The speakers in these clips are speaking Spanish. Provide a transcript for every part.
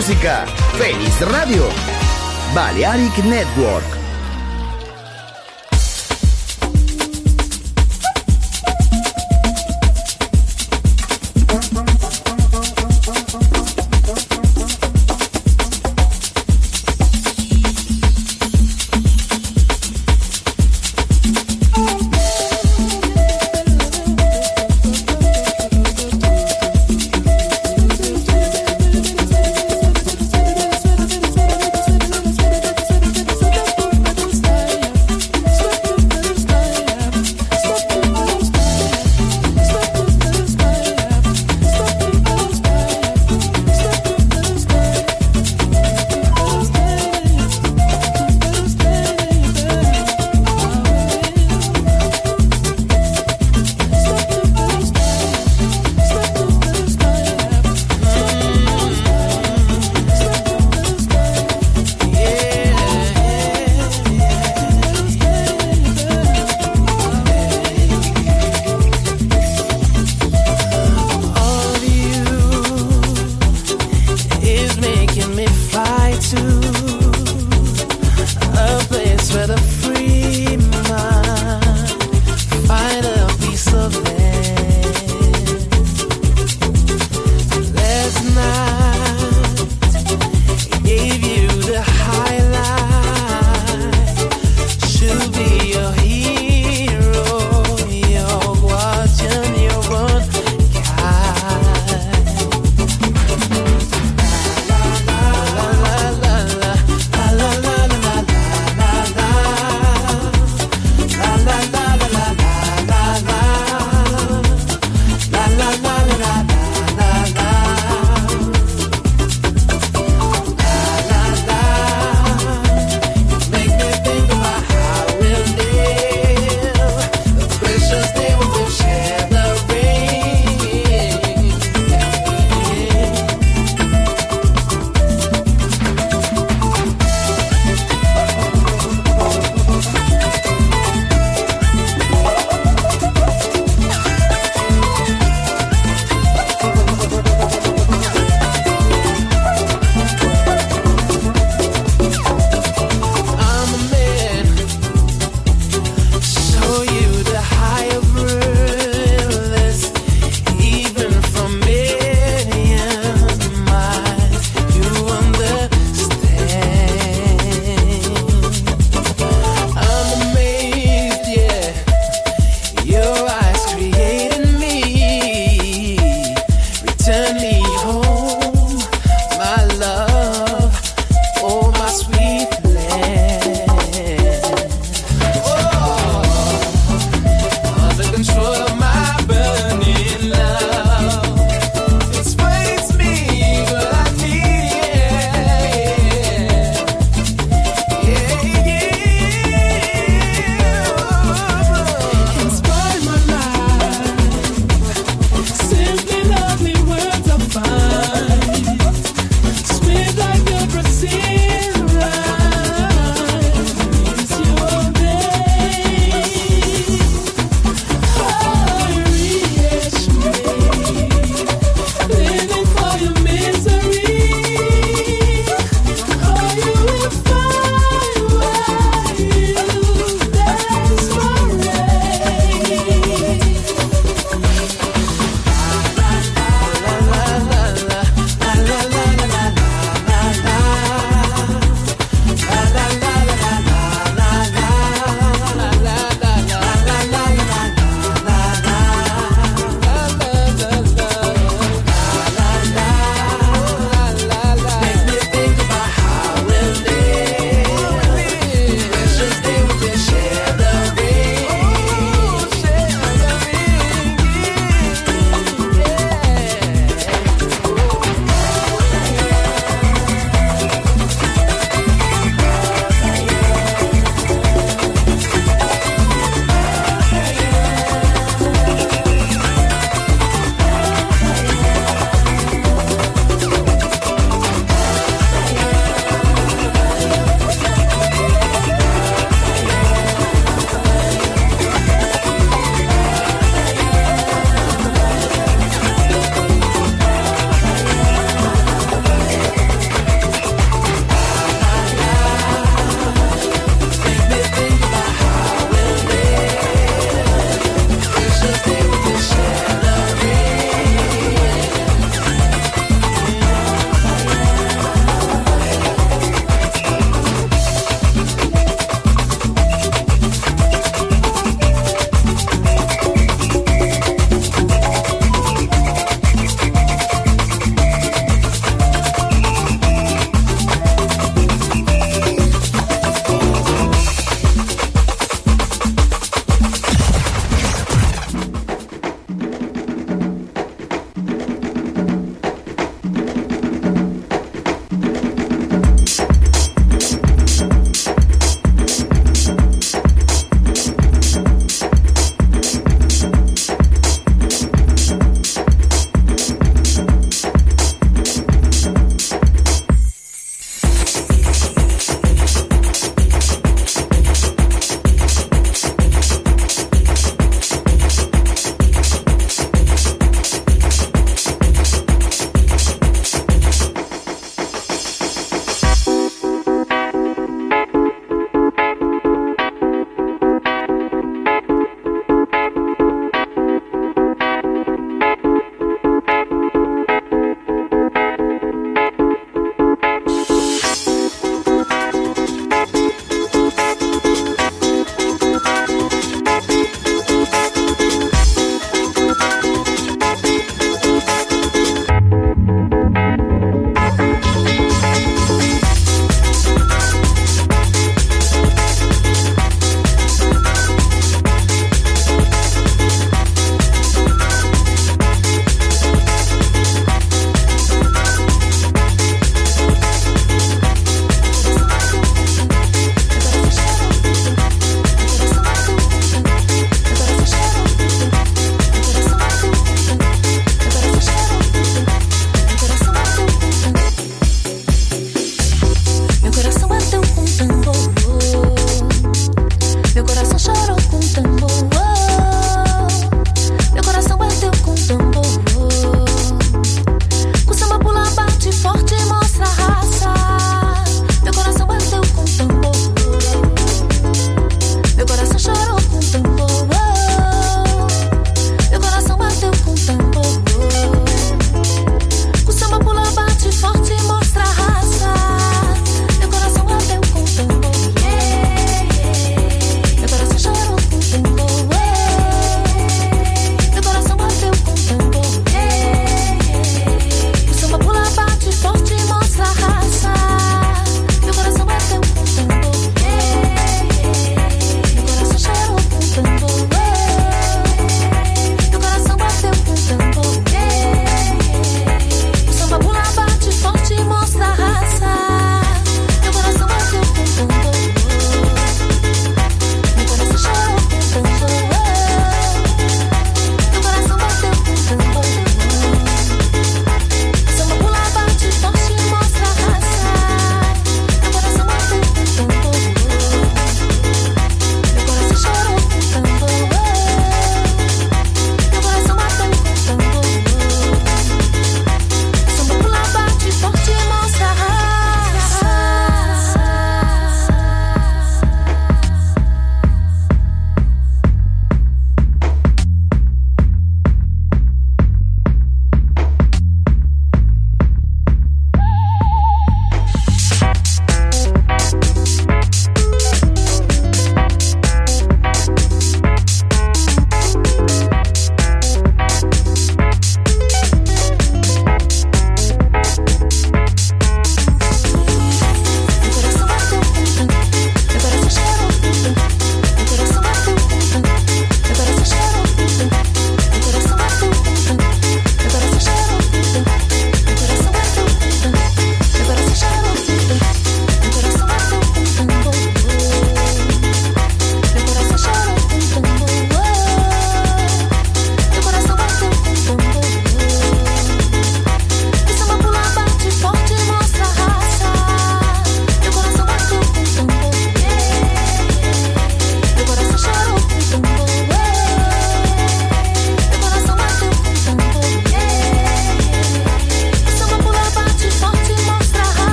Música, feliz radio, Balearic Network.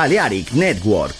Balearic Network.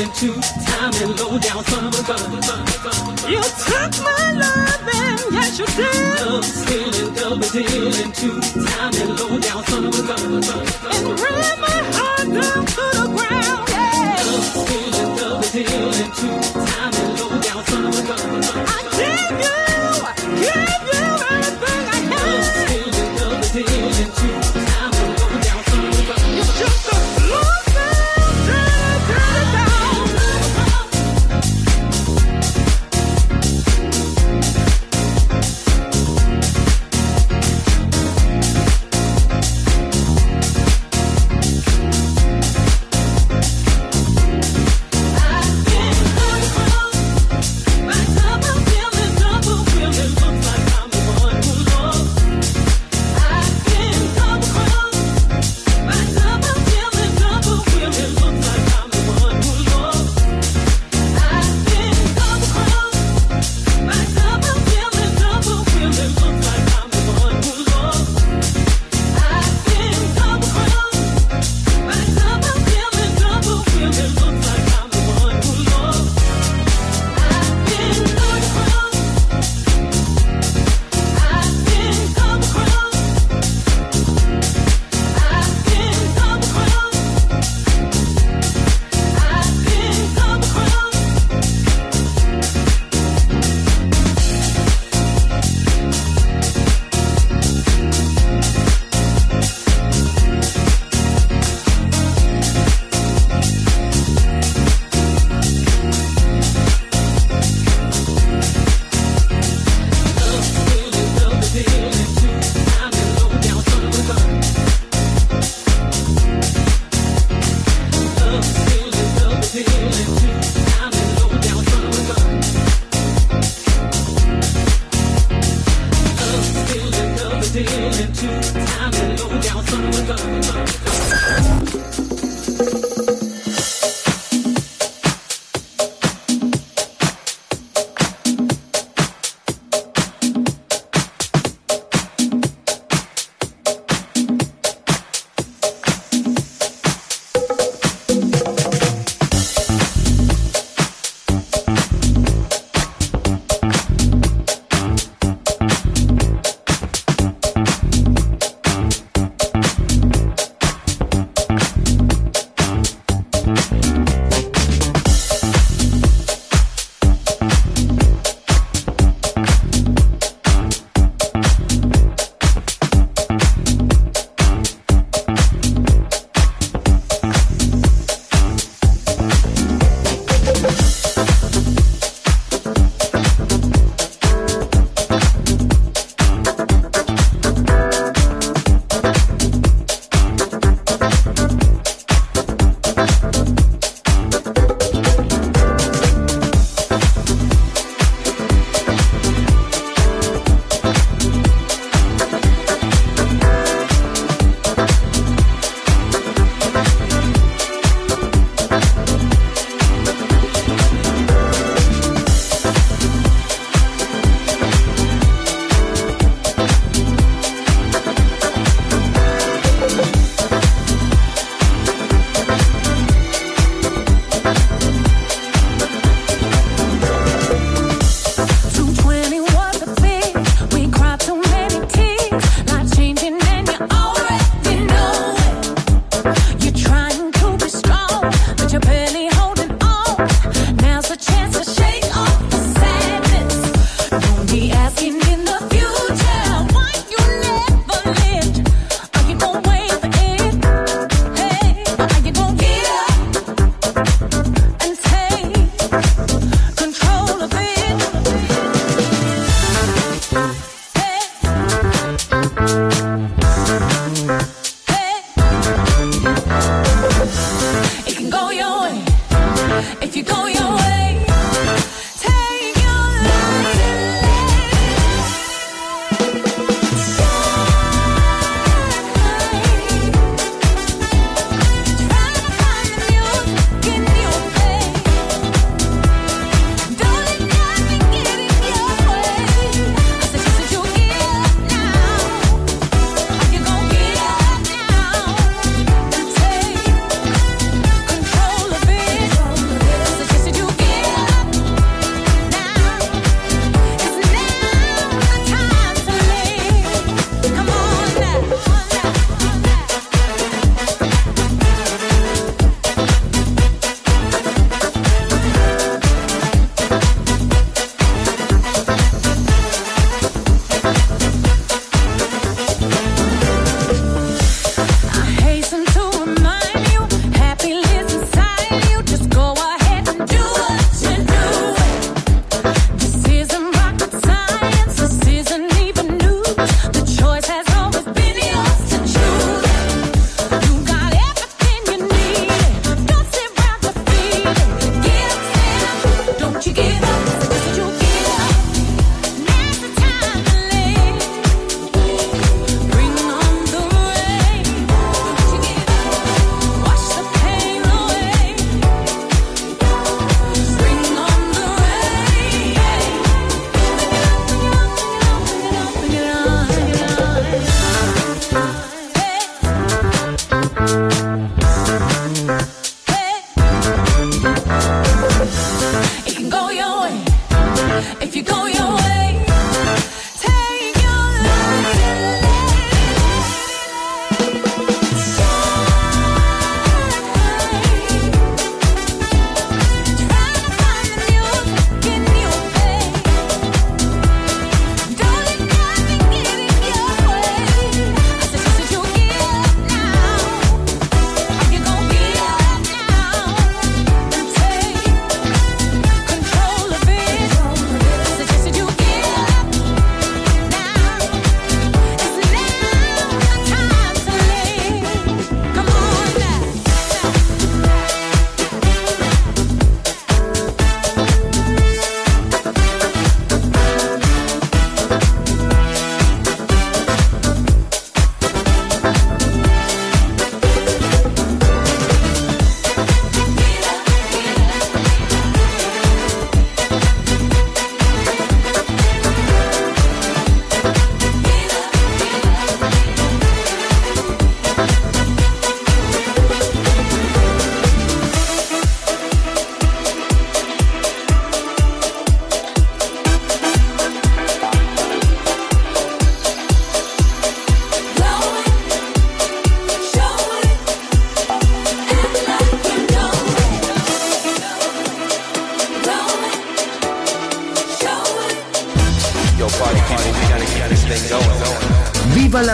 into time and low down son of a gun.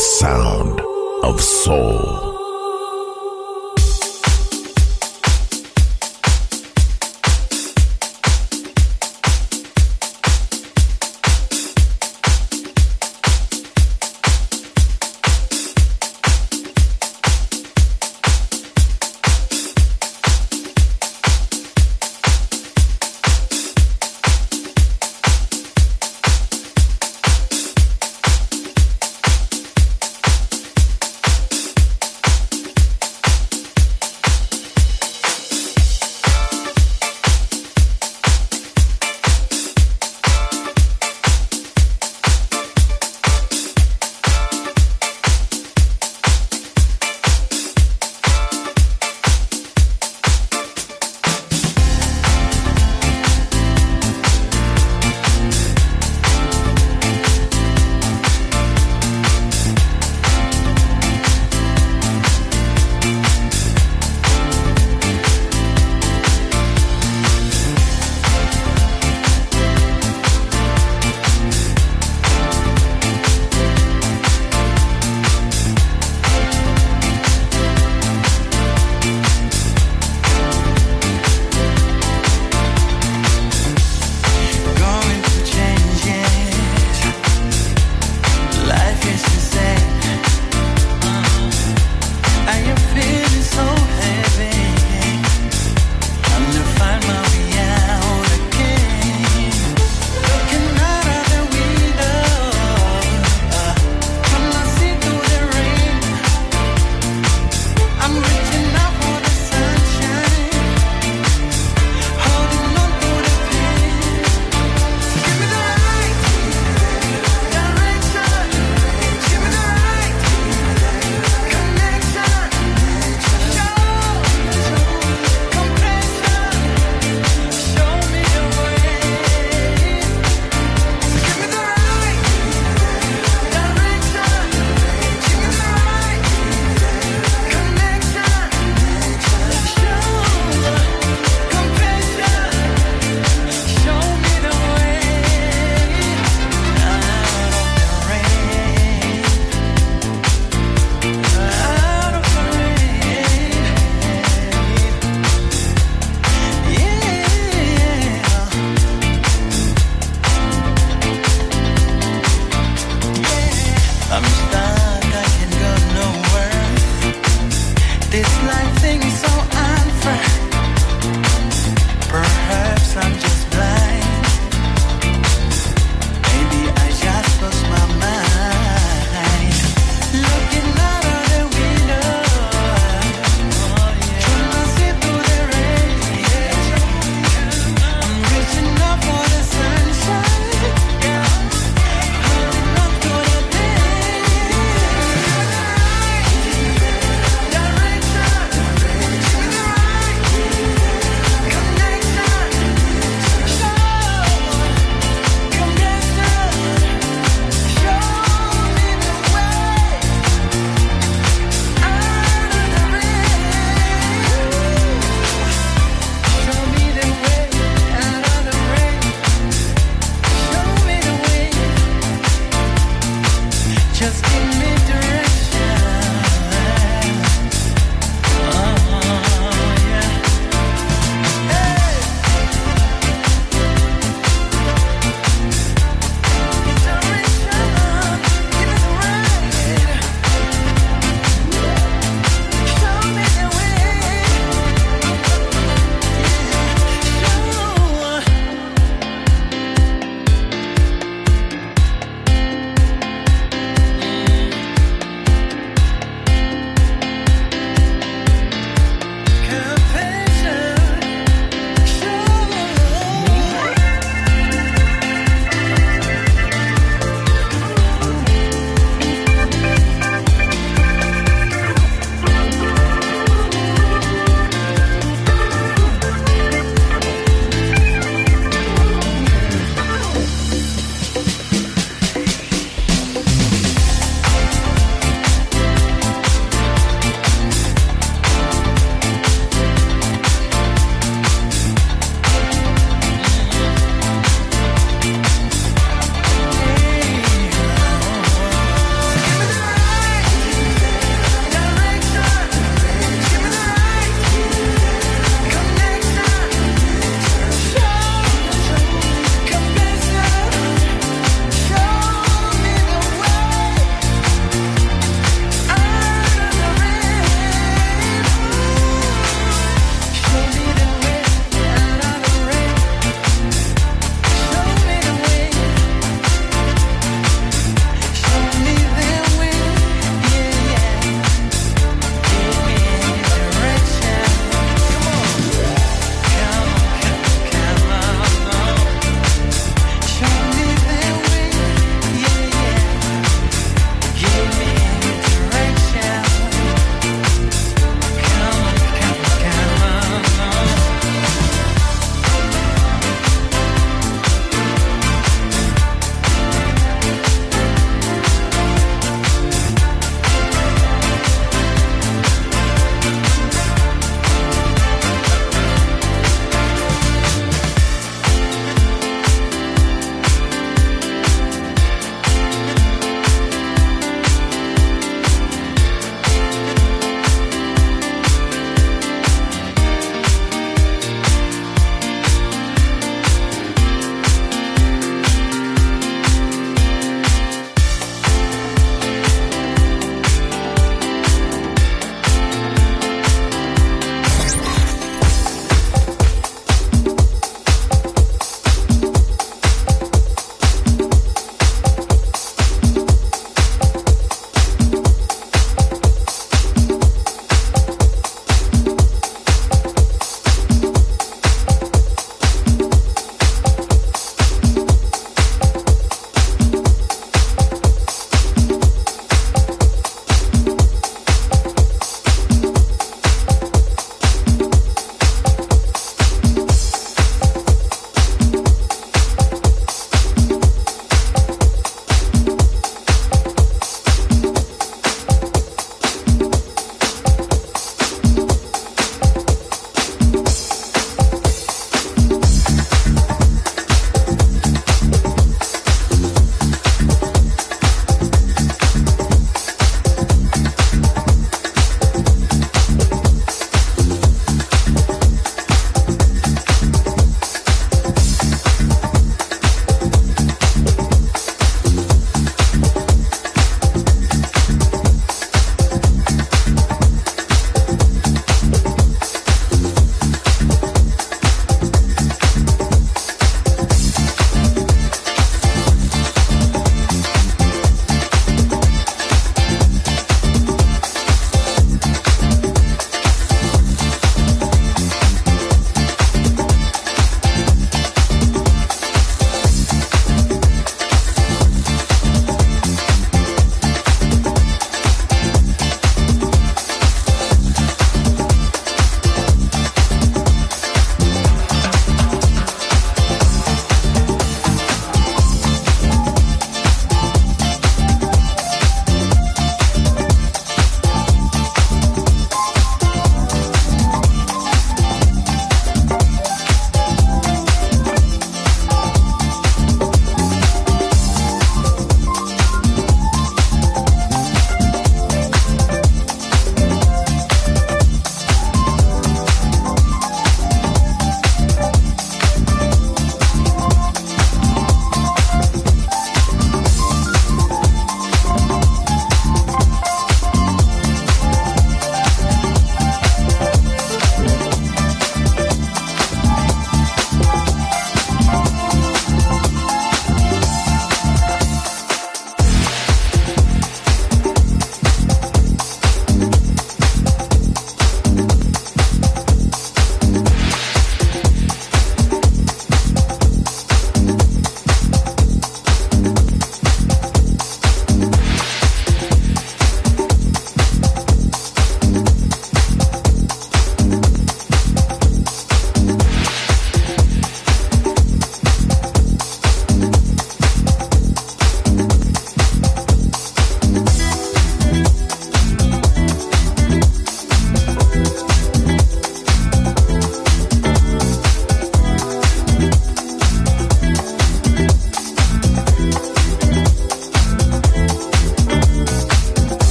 Sound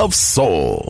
Of soul.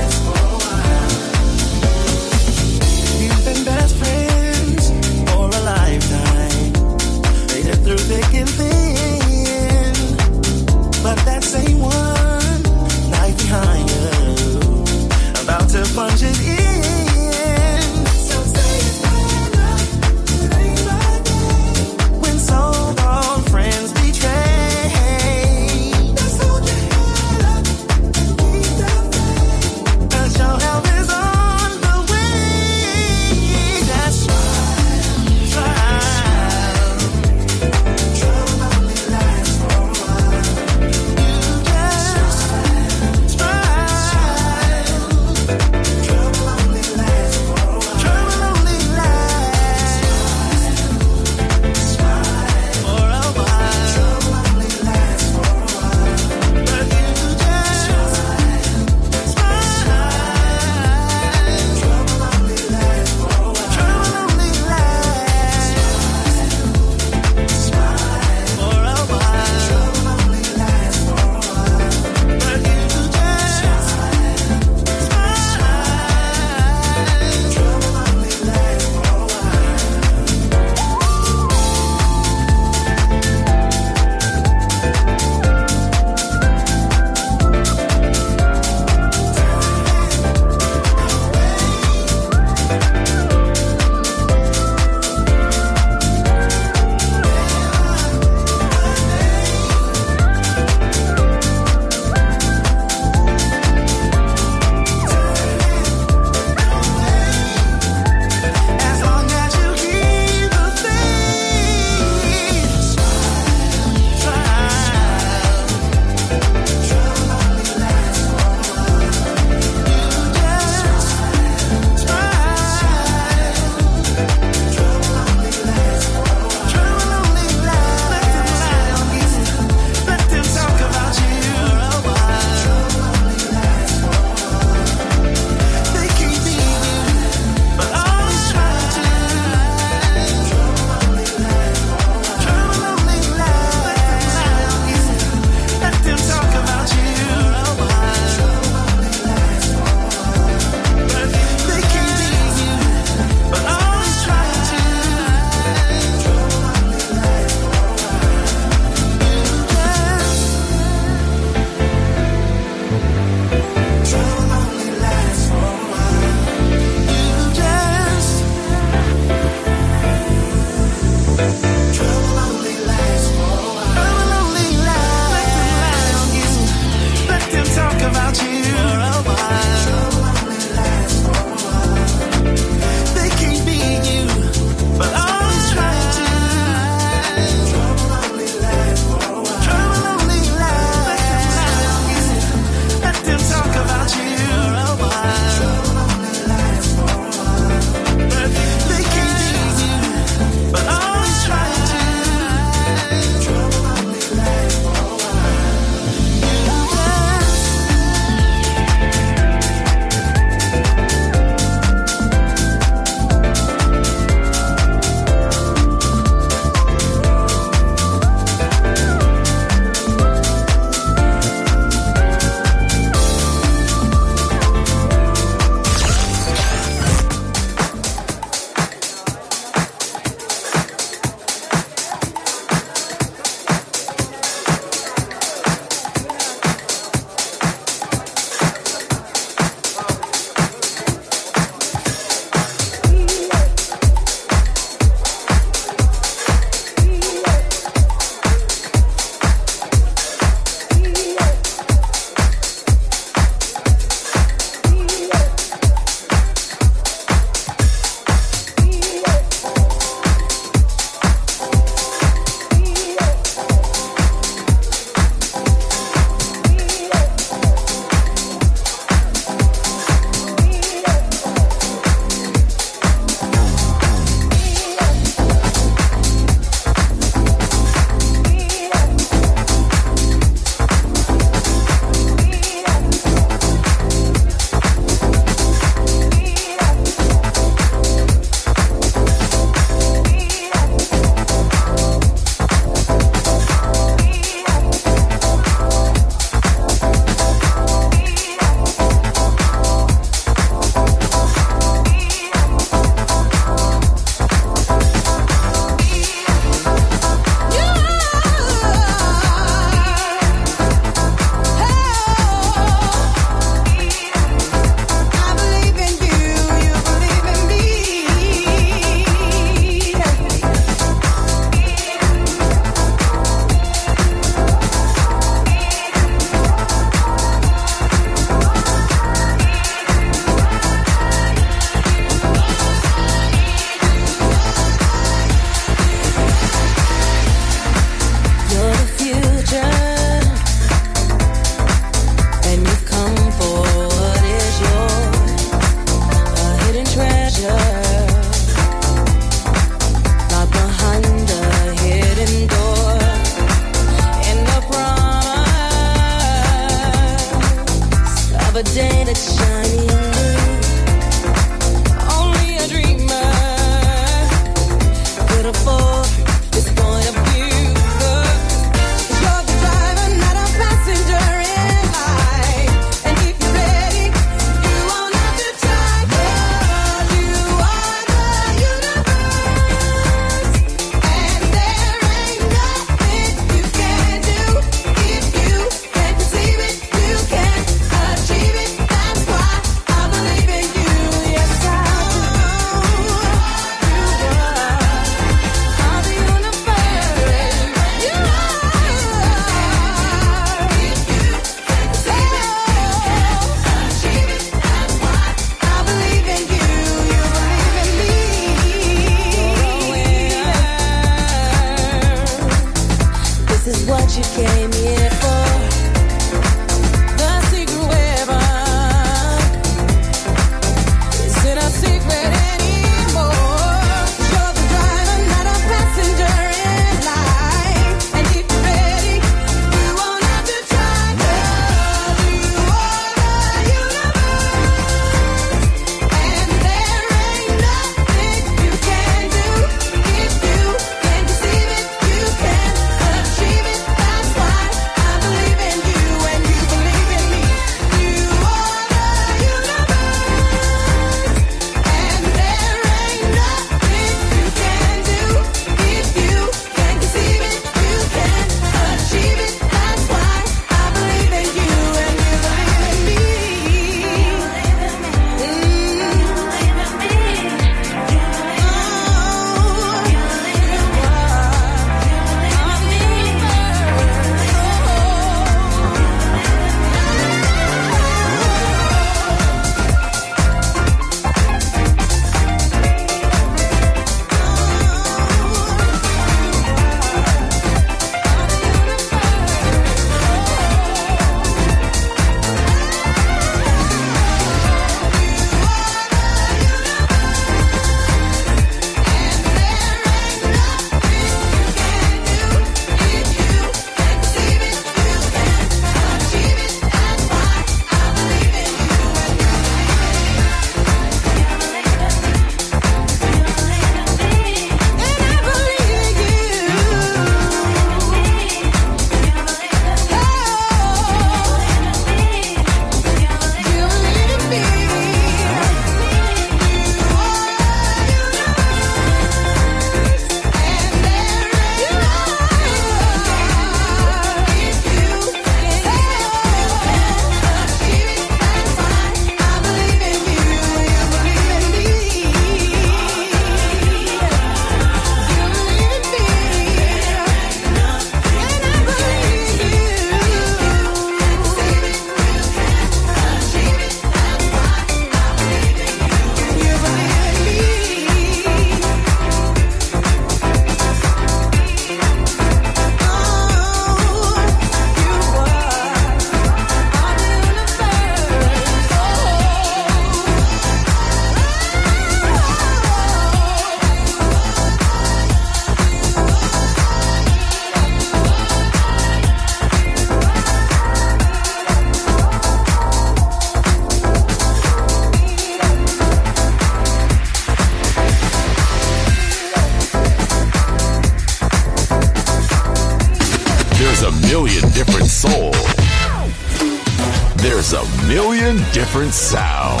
Sound.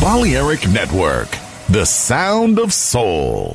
Balearic Network, the sound of soul.